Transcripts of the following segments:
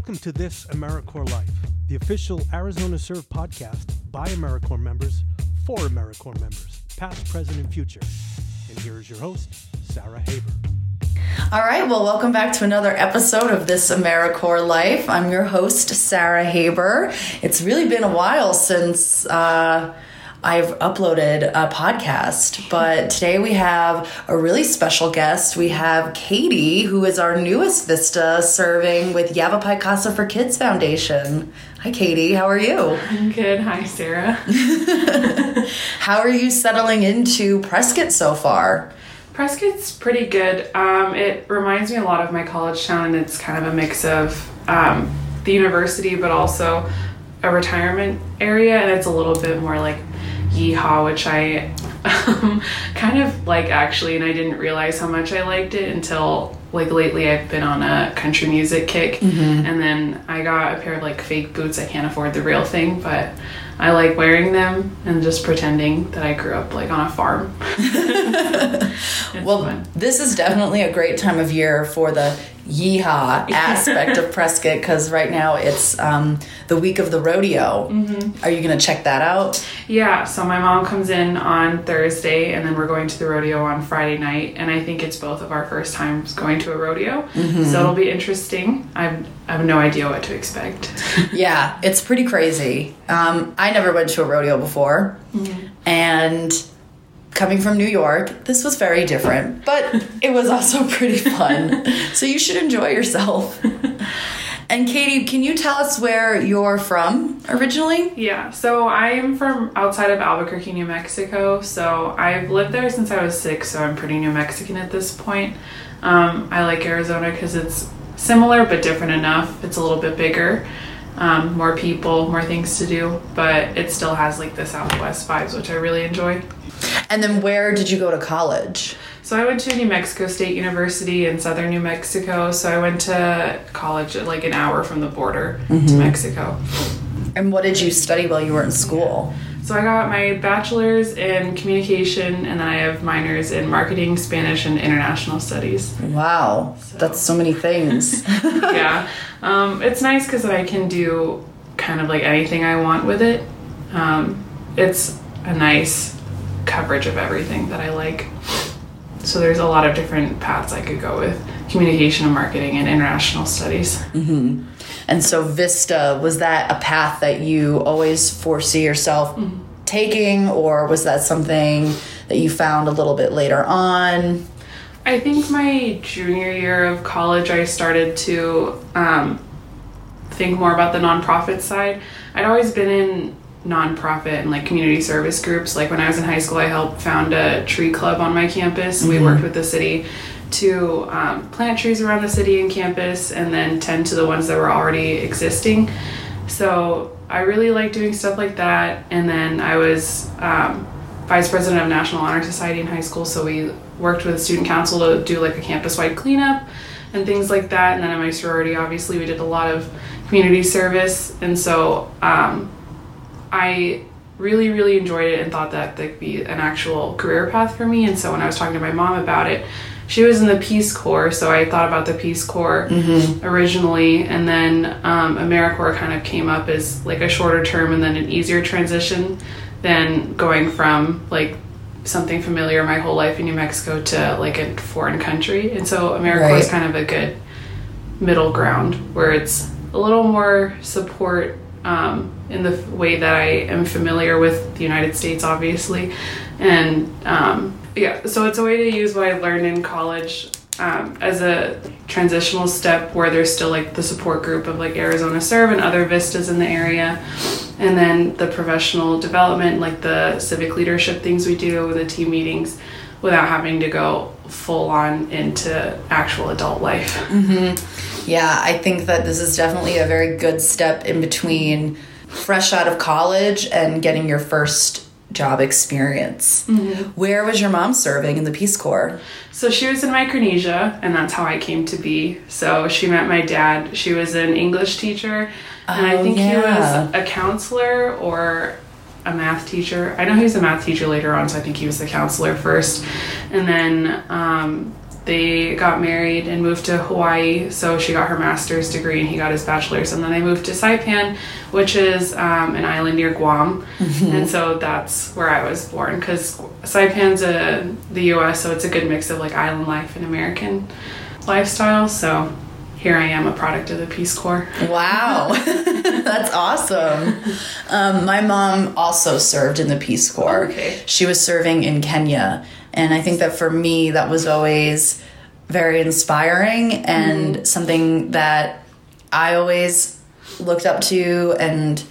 Welcome to This AmeriCorps Life, the official Arizona Serve podcast by AmeriCorps members for AmeriCorps members, past, present, and future. And here is your host, Sarah Haber. All right, well, welcome back to another episode of This AmeriCorps Life. I'm your host, Sarah Haber. It's really been a while since. Uh, I've uploaded a podcast, but today we have a really special guest. We have Katie, who is our newest Vista serving with Yavapai Casa for Kids Foundation. Hi, Katie. How are you? I'm good. Hi, Sarah. How are you settling into Prescott so far? Prescott's pretty good. Um, it reminds me a lot of my college town, and it's kind of a mix of um, the university, but also a retirement area, and it's a little bit more like Yeehaw, which I um, kind of like actually, and I didn't realize how much I liked it until like lately I've been on a country music kick, Mm-hmm. and then I got a pair of like fake boots. I can't afford the real thing, but I like wearing them and just pretending that I grew up like on a farm. Well, fun. this is definitely a great time of year for the yeehaw aspect of Prescott because right now it's um, the week of the rodeo. Mm-hmm. Are you going to check that out? Yeah, so my mom comes in on Thursday, and then we're going to the rodeo on Friday night. And I think it's both of our first times going to a rodeo, so it'll be interesting. I've, I have no idea what to expect. Yeah, it's pretty crazy. Um, I never went to a rodeo before, and coming from New York, this was very different, but it was also pretty fun. so you should enjoy yourself. And Katie, can you tell us where you're from originally? yeah, so I'm from outside of Albuquerque, New Mexico. So I've lived there since I was six, so I'm pretty New Mexican at this point. Um, I like Arizona because it's similar but different enough. It's a little bit bigger. Um, more people, more things to do, but it still has like the Southwest vibes, which I really enjoy. And then where did you go to college? So I went to New Mexico State University in southern New Mexico. So I went to college at like an hour from the border to Mexico. And what did you study while you were in school? So I got my bachelor's in communication and then I have minors in marketing, Spanish, and international studies. Wow, that's so many things. yeah. Um, it's nice because I can do kind of like anything I want with it. Um, it's a nice coverage of everything that I like. So there's a lot of different paths I could go with communication and marketing and international studies. and so Vista, was that a path that you always foresee yourself taking, or was that something that you found a little bit later on? I think my junior year of college, I started to um, think more about the nonprofit side. I'd always been in nonprofit and like community service groups. Like when I was in high school, I helped found a tree club on my campus. We worked with the city to um, plant trees around the city and campus and then tend to the ones that were already existing. So I really like doing stuff like that. And then I was um, vice president of National Honor Society in high school, so we worked with student council to do like a campus-wide cleanup and things like that. And then in my sorority, obviously, we did a lot of community service, and so um, I really, really enjoyed it and thought that that could be an actual career path for me. And so when I was talking to my mom about it, she was in the Peace Corps, so I thought about the Peace Corps originally, and then um, AmeriCorps kind of came up as like a shorter term and then an easier transition than going from like something familiar my whole life in New Mexico to like a foreign country. And so AmeriCorps is kind of a good middle ground where it's a little more support um, in the way that I am familiar with the United States, obviously. And um, yeah, so it's a way to use what I learned in college um, as a transitional step where there's still like the support group of like Arizona Serve and other vistas in the area. And then the professional development, like the civic leadership things we do, with the team meetings, without having to go full on into actual adult life. Yeah, I think that this is definitely a very good step in between fresh out of college and getting your first job experience. Where was your mom serving in the Peace Corps? So she was in Micronesia, and that's how I came to be. So she met my dad. She was an English teacher, and I Oh, think he was a counselor or a math teacher. I know he was a math teacher later on, so I think he was the counselor first. And then um, they got married and moved to Hawaii. So she got her master's degree and he got his bachelor's. And then they moved to Saipan, which is um, an island near Guam. And so that's where I was born because Saipan's a, the US, so it's a good mix of like island life and American lifestyle. So here I am, a product of the Peace Corps. Wow, that's awesome. Um, my mom also served in the Peace Corps. Okay. She was serving in Kenya. And I think that for me, that was always very inspiring and mm-hmm. something that I always looked up to and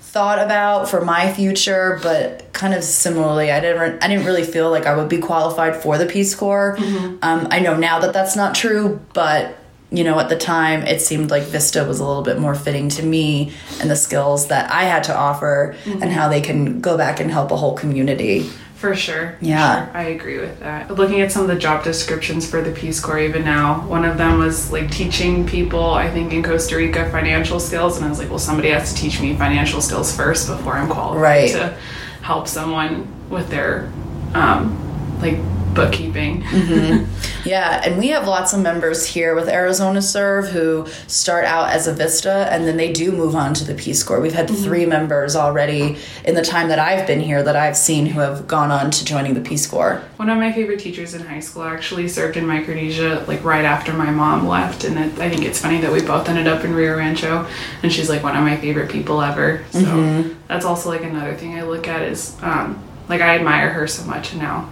thought about for my future but kind of similarly i didn't i didn't really feel like i would be qualified for the peace corps. Mm-hmm. Um, i know now that that's not true but you know at the time it seemed like vista was a little bit more fitting to me and the skills that i had to offer mm-hmm. and how they can go back and help a whole community For sure. Yeah. sure. I agree with that. Looking at some of the job descriptions for the Peace Corps, even now, one of them was like teaching people, I think in Costa Rica, financial skills. And I was like, well, somebody has to teach me financial skills first before I'm qualified Right. to help someone with their um, like bookkeeping. Mm-hmm. Yeah, and we have lots of members here with Arizona Serve who start out as a Vista and then they do move on to the Peace Corps. We've had mm-hmm. three members already in the time that I've been here that I've seen who have gone on to joining the Peace Corps. One of my favorite teachers in high school actually served in Micronesia like right after my mom left, and it, I think it's funny that we both ended up in Rio Rancho, and she's like one of my favorite people ever. So mm-hmm. that's also like another thing I look at is um, like I admire her so much, and now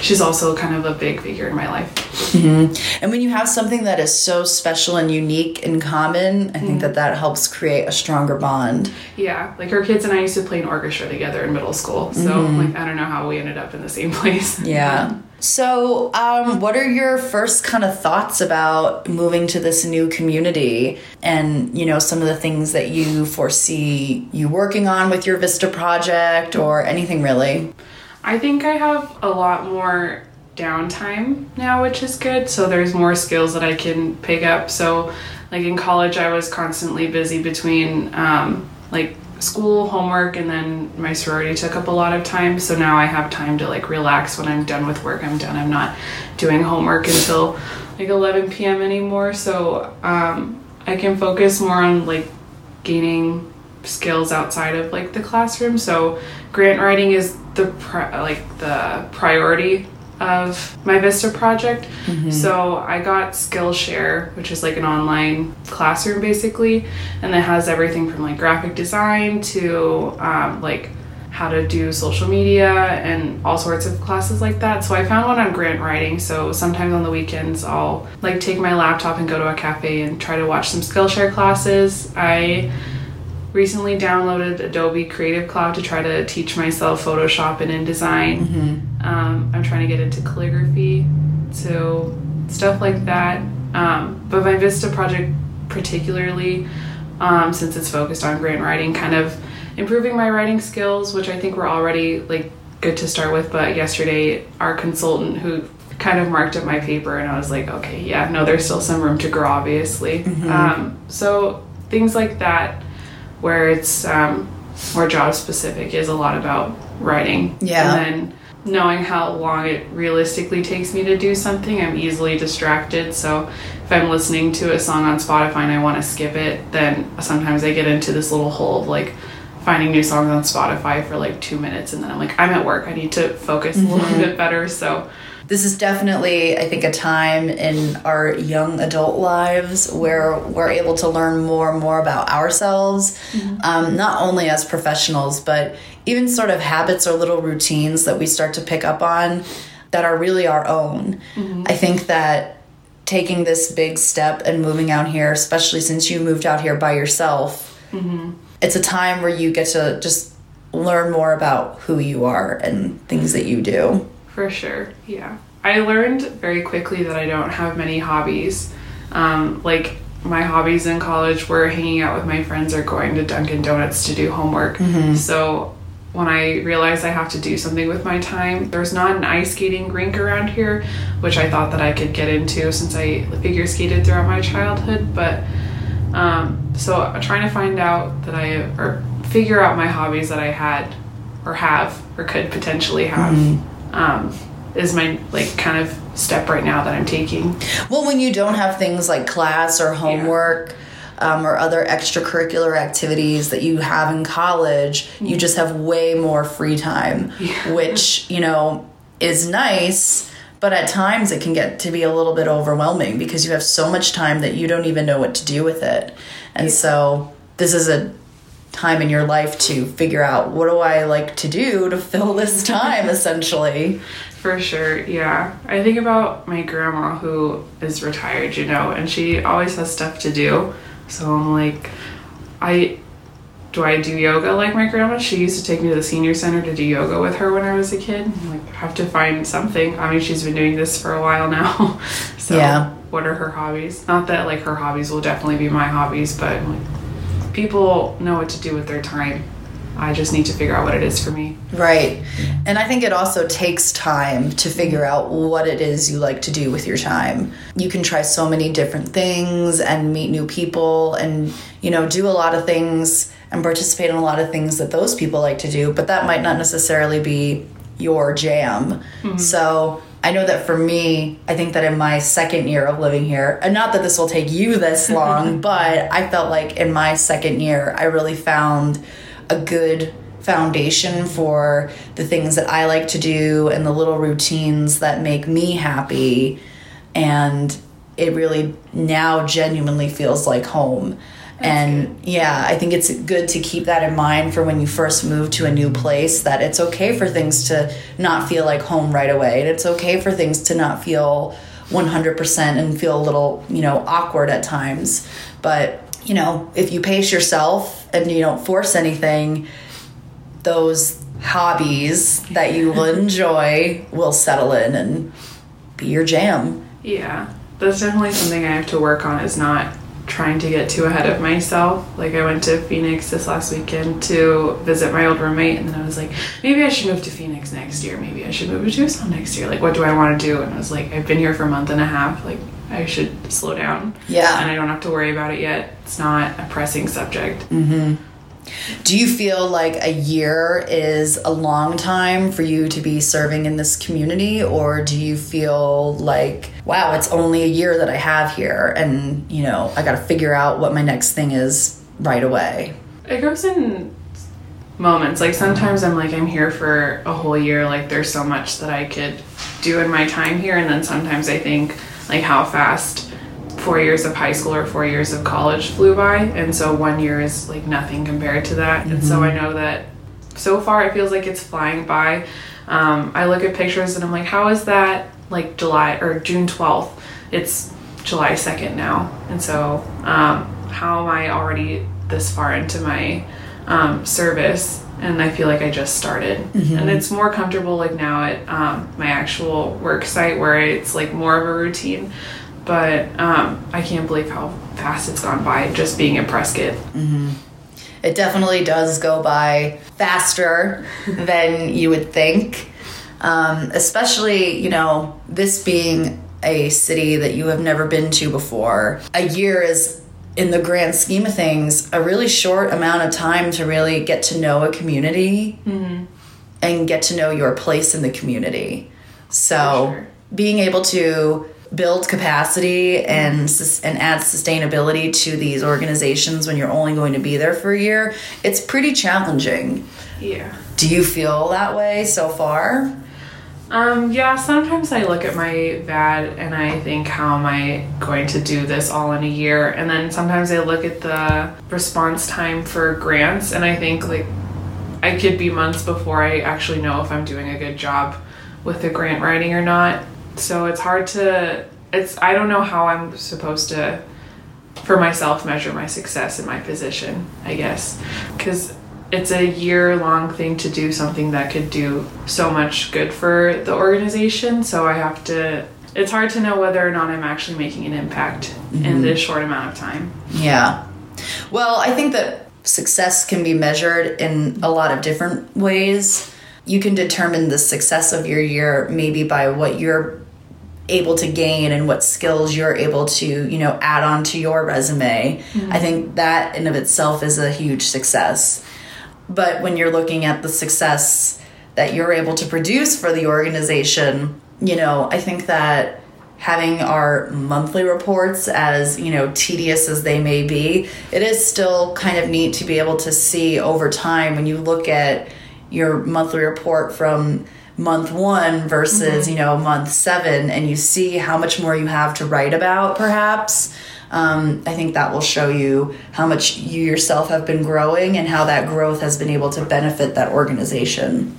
she's also kind of a big figure in my life. Mm-hmm. And when you have something that is so special and unique and common, I think mm-hmm. that that helps create a stronger bond. Yeah, like her kids and I used to play an orchestra together in middle school, so mm-hmm. like I don't know how we ended up in the same place. Yeah. So, um, what are your first kind of thoughts about moving to this new community and, you know, some of the things that you foresee you working on with your Vista project or anything really? I think I have a lot more downtime now, which is good. So there's more skills that I can pick up. So, like in college, I was constantly busy between um, like school, homework, and then my sorority took up a lot of time. So now I have time to like relax when I'm done with work. I'm done. I'm not doing homework until like 11 p.m. anymore. So um, I can focus more on like gaining skills outside of like the classroom. So grant writing is the pri- like the priority of my Vista project. So I got Skillshare, which is like an online classroom basically, and it has everything from like graphic design to um, like how to do social media and all sorts of classes like that. So I found one on grant writing. So sometimes on the weekends I'll like take my laptop and go to a cafe and try to watch some Skillshare classes. I recently downloaded Adobe Creative Cloud to try to teach myself Photoshop and InDesign. Um, I'm trying to get into calligraphy, so stuff like that. Um, but my Vista project, particularly, um, since it's focused on grant writing, kind of improving my writing skills, which I think were already like good to start with. But yesterday, our consultant who kind of marked up my paper, and I was like, okay, yeah, no, there's still some room to grow, obviously. Um, so things like that where it's um, more job specific is a lot about writing. Yeah. And then knowing how long it realistically takes me to do something, I'm easily distracted. So if I'm listening to a song on Spotify and I want to skip it, then sometimes I get into this little hole of like finding new songs on Spotify for like two minutes and then I'm like, I'm at work. I need to focus a little bit better. So This is definitely, I think, a time in our young adult lives where we're able to learn more and more about ourselves, mm-hmm. um, not only as professionals, but even sort of habits or little routines that we start to pick up on that are really our own. Mm-hmm. I think that taking this big step and moving out here, especially since you moved out here by yourself, mm-hmm. it's a time where you get to just learn more about who you are and things that you do. For sure, yeah. I learned very quickly that I don't have many hobbies. Um, like my hobbies in college were hanging out with my friends or going to Dunkin' Donuts to do homework. So when I realized I have to do something with my time, there's not an ice skating rink around here, which I thought that I could get into since I figure skated throughout my childhood. But um, so I'm trying to find out that I or figure out my hobbies that I had or have or could potentially have. Um, is my like kind of step right now that I'm taking. Well, when you don't have things like class or homework um, or other extracurricular activities that you have in college, you just have way more free time, which, you know, is nice. But at times it can get to be a little bit overwhelming because you have so much time that you don't even know what to do with it. And so this is a time in your life to figure out what do I like to do to fill this time essentially. For sure, yeah. I think about my grandma who is retired, you know, and she always has stuff to do. So I'm like, I do I do yoga like my grandma? She used to take me to the senior center to do yoga with her when I was a kid. I'm like, I have to find something. I mean, she's been doing this for a while now. so Yeah. what are her hobbies? Not that like her hobbies will definitely be my hobbies, but like people know what to do with their time. I just need to figure out what it is for me. Right. And I think it also takes time to figure out what it is you like to do with your time. You can try so many different things and meet new people and, you know, do a lot of things and participate in a lot of things that those people like to do, but that might not necessarily be your jam. Mm-hmm. So I know that for me, I think that in my second year of living here, and not that this will take you this long, but I felt like in my second year, I really found a good foundation for the things that I like to do and the little routines that make me happy. And it really now genuinely feels like home. And yeah, I think it's good to keep that in mind for when you first move to a new place that it's okay for things to not feel like home right away. And it's okay for things to not feel 100% and feel a little, you know, awkward at times. But, you know, if you pace yourself and you don't force anything, those hobbies that you will enjoy will settle in and be your jam. Yeah, that's definitely something I have to work on is not trying to get too ahead of myself. Like I went to Phoenix this last weekend to visit my old roommate and then I was like, maybe I should move to Phoenix next year. Maybe I should move to Tucson next year. Like what do I want to do? And I was like, I've been here for a month and a half. Like I should slow down. Yeah. And I don't have to worry about it yet. It's not a pressing subject. Mm-hmm. Do you feel like a year is a long time for you to be serving in this community, or do you feel like, wow, it's only a year that I have here, and you know, I got to figure out what my next thing is right away? It goes in moments. Like sometimes I'm like I'm here for a whole year. Like there's so much that I could do in my time here, and then sometimes I think like how fast four years of high school or four years of college flew by, and so one year is like nothing compared to that. And so I know that so far it feels like it's flying by. Um, I look at pictures and I'm like, how is that like July or June 12th? It's July 2nd now. And so, um, how am I already this far into my um, service? And I feel like I just started. And it's more comfortable like now at um, my actual work site where it's like more of a routine. But um, I can't believe how fast it's gone by just being at Prescott. It definitely does go by faster than you would think. Um, especially, you know, this being a city that you have never been to before. A year is, in the grand scheme of things, a really short amount of time to really get to know a community and get to know your place in the community. So, sure. being able to build capacity and and add sustainability to these organizations when you're only going to be there for a year, it's pretty challenging. Yeah. Do you feel that way so far? Um, yeah, sometimes I look at my VAD and I think, how am I going to do this all in a year? And then sometimes I look at the response time for grants and I think, like, I could be months before I actually know if I'm doing a good job with the grant writing or not. So it's hard to, it's, I don't know how I'm supposed to, for myself, measure my success in my position, I guess. Because it's a year long thing to do something that could do so much good for the organization. So I have to, it's hard to know whether or not I'm actually making an impact in mm-hmm. this short amount of time. Yeah. Well, I think that success can be measured in a lot of different ways. You can determine the success of your year maybe by what you're able to gain and what skills you're able to, you know, add on to your resume. Mm-hmm. I think that in of itself is a huge success. But when you're looking at the success that you're able to produce for the organization, you know, I think that having our monthly reports as you know tedious as they may be it is still kind of neat to be able to see over time when you look at your monthly report from month one versus mm-hmm. you know month seven and you see how much more you have to write about perhaps um, i think that will show you how much you yourself have been growing and how that growth has been able to benefit that organization.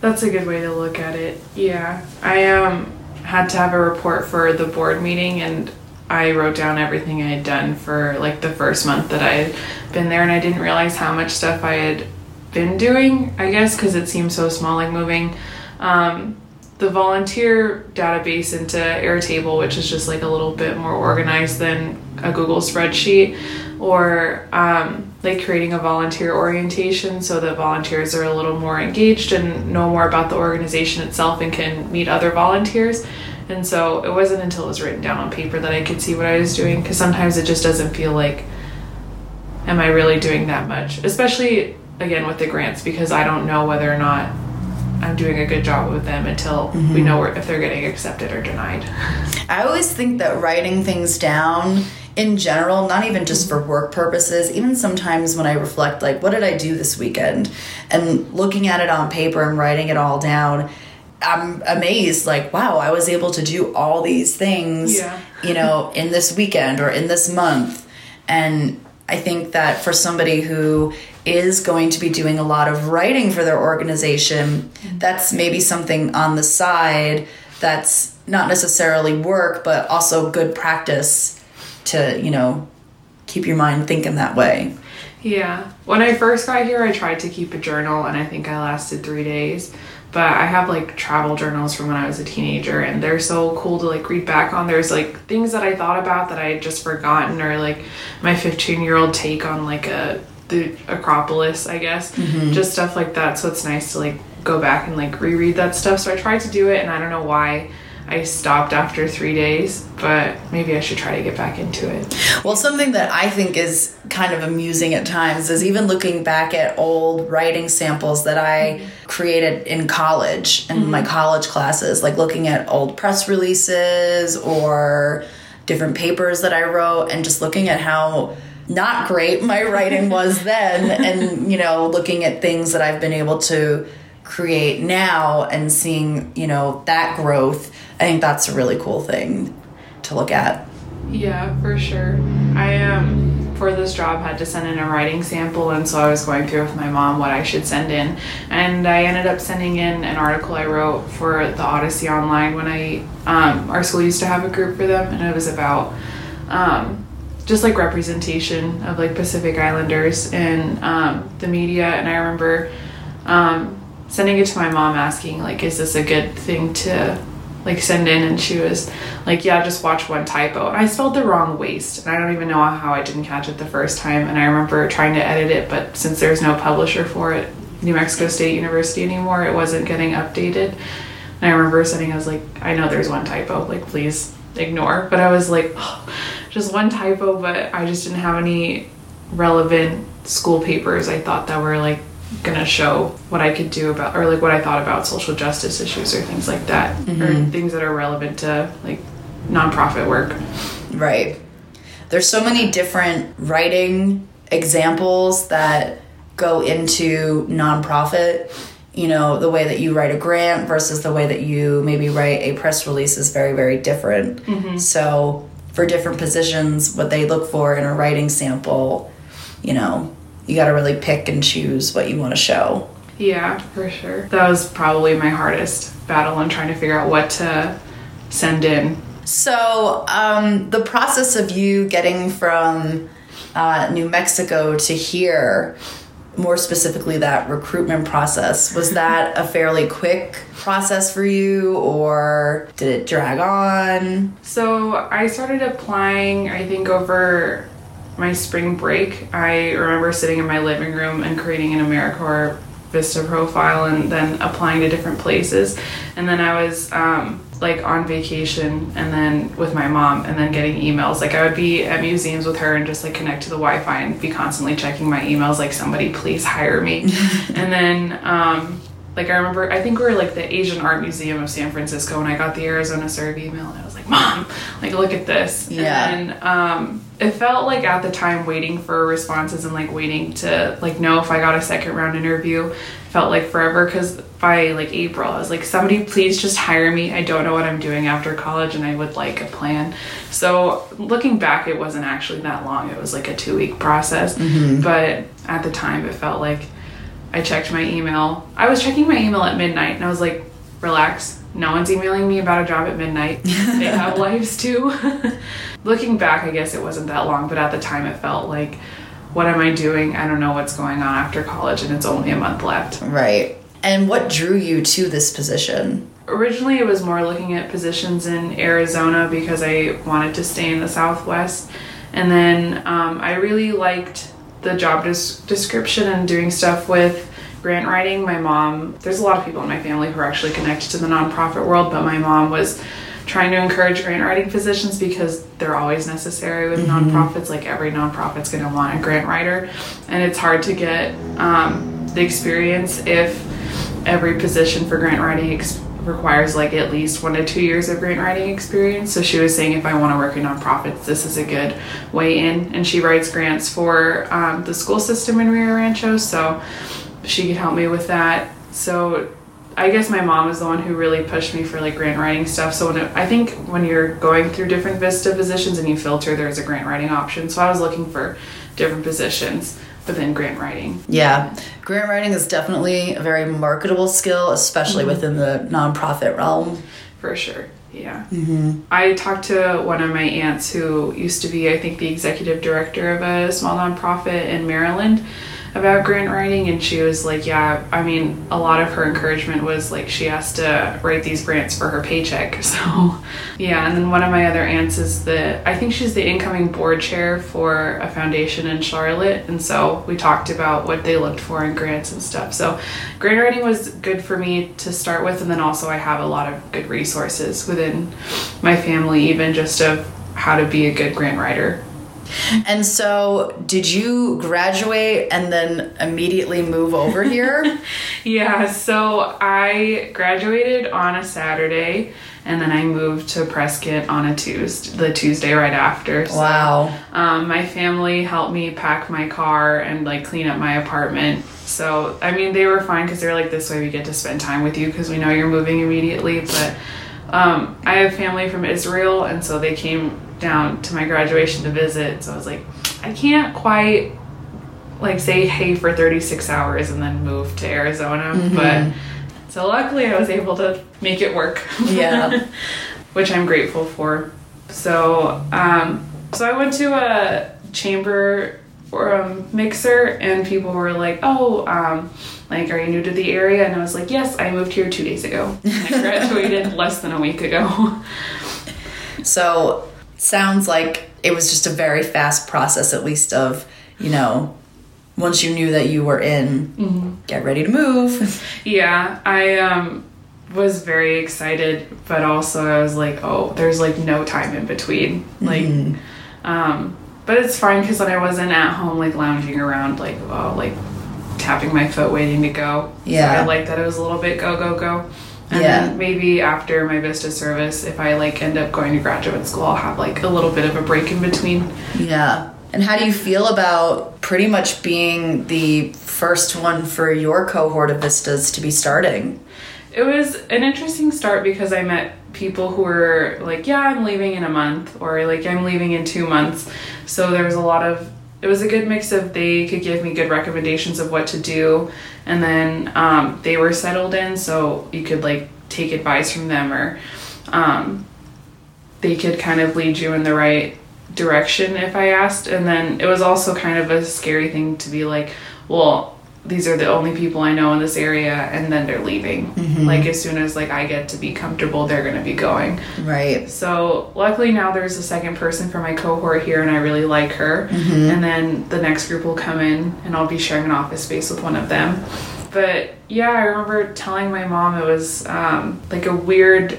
That's a good way to look at it. Yeah. I um had to have a report for the board meeting and I wrote down everything I had done for like the first month that I had been there and I didn't realize how much stuff I had been doing, I guess, because it seems so small, like moving um, the volunteer database into Airtable, which is just like a little bit more organized than a Google spreadsheet, or um, like creating a volunteer orientation so that volunteers are a little more engaged and know more about the organization itself and can meet other volunteers. And so it wasn't until it was written down on paper that I could see what I was doing because sometimes it just doesn't feel like, am I really doing that much? Especially again with the grants because I don't know whether or not I'm doing a good job with them until mm-hmm. we know if they're getting accepted or denied. I always think that writing things down in general, not even just for work purposes, even sometimes when I reflect, like, what did I do this weekend? And looking at it on paper and writing it all down, I'm amazed, like, wow, I was able to do all these things, yeah. you know, in this weekend or in this month. And I think that for somebody who is going to be doing a lot of writing for their organization, mm-hmm. that's maybe something on the side that's not necessarily work, but also good practice to, you know, keep your mind thinking that way. Yeah. When I first got here, I tried to keep a journal and I think I lasted three days. But I have like travel journals from when I was a teenager and they're so cool to like read back on. There's like things that I thought about that I had just forgotten or like my 15 year old take on like a the Acropolis, I guess. Mm-hmm. Just stuff like that. So it's nice to like go back and like reread that stuff. So I tried to do it and I don't know why I stopped after three days, but maybe I should try to get back into it. Well, something that I think is kind of amusing at times is even looking back at old writing samples that I created in college in mm-hmm. my college classes, like looking at old press releases or different papers that I wrote and just looking at how not great my writing was then and you know looking at things that I've been able to create now and seeing you know that growth I think that's a really cool thing to look at. Yeah, for sure. I um for this job had to send in a writing sample and so I was going through with my mom what I should send in and I ended up sending in an article I wrote for the Odyssey Online when I um, our school used to have a group for them and it was about um, just like representation of like Pacific Islanders in um, the media and I remember um, sending it to my mom asking like is this a good thing to like send in and she was like yeah just watch one typo. And i spelled the wrong waste and i don't even know how i didn't catch it the first time. And i remember trying to edit it but since there's no publisher for it new mexico state university anymore it wasn't getting updated. And i remember sending i was like i know there's one typo like please ignore. But i was like oh, just one typo but i just didn't have any relevant school papers i thought that were like gonna show what I could do about or like what I thought about social justice issues or things like that mm-hmm. or things that are relevant to like nonprofit work. Right. There's so many different writing examples that go into nonprofit. You know, the way that you write a grant versus the way that you maybe write a press release is very, very different. Mm-hmm. So, for different positions, what they look for in a writing sample, you know, you got to really pick and choose what you want to show. Yeah, for sure. That was probably my hardest battle in trying to figure out what to send in. So, um, the process of you getting from uh, New Mexico to here, more specifically that recruitment process, was that a fairly quick process for you or did it drag on? So, I started applying, I think, over my spring break, I remember sitting in my living room and creating an AmeriCorps Vista profile and then applying to different places. And then I was um, like on vacation and then with my mom and then getting emails. Like I would be at museums with her and just like connect to the Wi Fi and be constantly checking my emails like somebody please hire me. and then um, like I remember, I think we were like the Asian Art Museum of San Francisco, and I got the Arizona Serve email, and I was like, "Mom, like look at this." Yeah. And um, it felt like at the time waiting for responses and like waiting to like know if I got a second round interview felt like forever because by like April I was like, "Somebody please just hire me. I don't know what I'm doing after college, and I would like a plan." So looking back, it wasn't actually that long. It was like a two week process, mm-hmm. but at the time, it felt like I checked my email. I was checking my email at midnight and I was like, relax. No one's emailing me about a job at midnight. they have lives too. Looking back, I guess it wasn't that long, but at the time it felt like, what am I doing? I don't know what's going on after college and it's only a month left. Right. And what drew you to this position? Originally, it was more looking at positions in Arizona because I wanted to stay in the Southwest. And then um, I really liked the job des- description and doing stuff with grant writing. My mom, there's a lot of people in my family who are actually connected to the nonprofit world, but my mom was trying to encourage grant writing positions because they're always necessary with nonprofits. Like every nonprofit's going to want a grant writer, and it's hard to get um, the experience if every position for grant writing ex- requires like at least one to two years of grant writing experience. So she was saying if I want to work in nonprofits, this is a good way in. And she writes grants for um, the school system in Rio Rancho, so she could help me with that. So I guess my mom is the one who really pushed me for like grant writing stuff. So when it, I think when you're going through different Vista positions and you filter, there's a grant writing option. So I was looking for different positions within grant writing. Yeah. Grant writing is definitely a very marketable skill, especially within the nonprofit realm. For sure. Yeah. Mm-hmm. I talked to one of my aunts who used to be, I think, the executive director of a small nonprofit in Maryland about grant writing, and she was like, Yeah, I mean, a lot of her encouragement was like she has to write these grants for her paycheck. So, yeah. And then one of my other aunts is the, I think she's the incoming board chair for a foundation in Charlotte, and so we talked about what they looked for in grants and stuff. So, grant writing was good for me to start with, and then also I have a lot of good resources within my family, even just of how to be a good grant writer. And so, did you graduate and then immediately move over here? Yeah, so I graduated on a Saturday and then I moved to Prescott on a Tuesday, the Tuesday right after. So, wow. Um, my family helped me pack my car and like clean up my apartment. So, I mean, they were fine because they're like, this way we get to spend time with you because we know you're moving immediately. But um, I have family from Israel, and so they came down to my graduation to visit. So I was like, I can't quite like say hey for 36 hours and then move to Arizona. But so luckily I was able to make it work. Yeah. Which I'm grateful for. So, um, so I went to a chamber or um, mixer and people were like, oh, um, like, are you new to the area? And I was like, yes, I moved here two days ago. I graduated less than a week ago. So, sounds like it was just a very fast process, at least, of, you know, once you knew that you were in, get ready to move. yeah, I um, was very excited, but also I was like, oh, there's like no time in between. Like, um, but it's fine because then I wasn't at home like lounging around, like, oh, like tapping my foot waiting to go. Yeah. So I like that it was a little bit go, go, go. And Yeah. then maybe after my Vista service, if I like end up going to graduate school, I'll have like a little bit of a break in between. Yeah. And how do you feel about pretty much being the first one for your cohort of Vistas to be starting? It was an interesting start because I met people who were like, yeah, I'm leaving in a month, or like, I'm leaving in two months. So there was a lot of, it was a good mix of they could give me good recommendations of what to do, and then um, they were settled in, so you could like take advice from them, or um, they could kind of lead you in the right direction if I asked. And then it was also kind of a scary thing to be like, well, these are the only people I know in this area, and then they're leaving. Like as soon as like I get to be comfortable, they're gonna be going. Right. So luckily now there's a second person for my cohort here, and I really like her. And then the next group will come in, and I'll be sharing an office space with one of them. But yeah, I remember telling my mom it was um, like a weird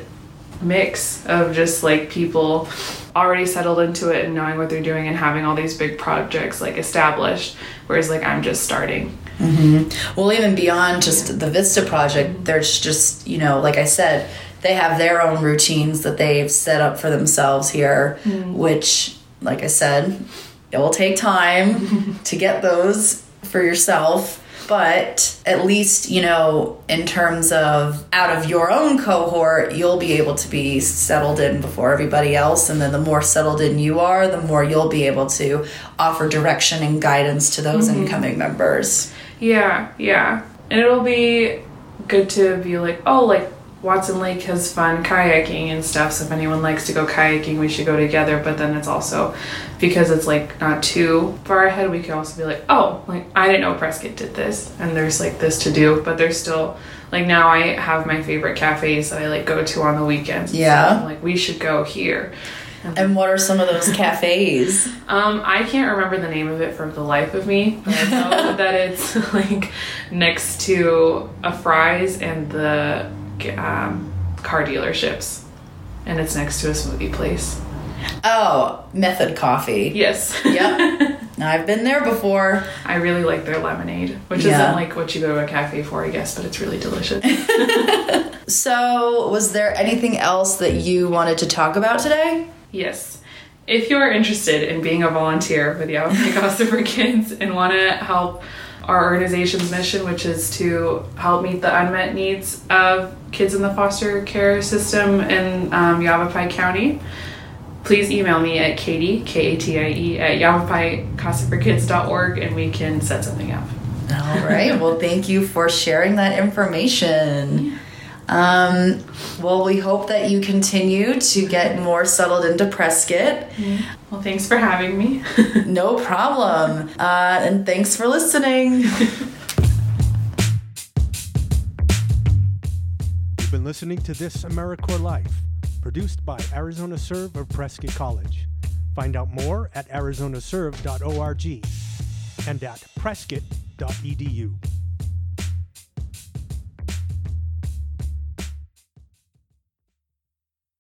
mix of just like people already settled into it and knowing what they're doing and having all these big projects like established, whereas like I'm just starting. Mm-hmm. Well, even beyond just the Vista project, there's just, you know, like I said, they have their own routines that they've set up for themselves here, mm-hmm. which, like I said, it will take time to get those for yourself. But at least, you know, in terms of out of your own cohort, you'll be able to be settled in before everybody else. And then the more settled in you are, the more you'll be able to offer direction and guidance to those mm-hmm. incoming members. Yeah, yeah. And it'll be good to be like, oh, like Watson Lake has fun kayaking and stuff. So if anyone likes to go kayaking, we should go together. But then it's also because it's like not too far ahead, we can also be like, oh, like I didn't know Prescott did this, and there's like this to do. But there's still like now I have my favorite cafes that I like go to on the weekends. Yeah. I'm like we should go here. And what are some of those cafes? Um, I can't remember the name of it for the life of me. But I know that it's like next to a Fry's and the um, car dealerships, and it's next to a smoothie place. Oh, Method Coffee. Yes. Yep. I've been there before. I really like their lemonade, which Yeah. isn't like what you go to a cafe for, I guess, but it's really delicious. So, was there anything else that you wanted to talk about today? Yes. If you're interested in being a volunteer with Yavapai Casa for Kids and want to help our organization's mission, which is to help meet the unmet needs of kids in the foster care system in um, Yavapai County, please email me at Katie, K A T I E, at yavapaicasaforkids.org and we can set something up. All right. well, thank you for sharing that information. Um, well, we hope that you continue to get more settled into Prescott. Well, thanks for having me. No problem. Uh, and thanks for listening. You've been listening to This AmeriCorps Life, produced by Arizona Serve of Prescott College. Find out more at arizonaserve.org and at prescott.edu.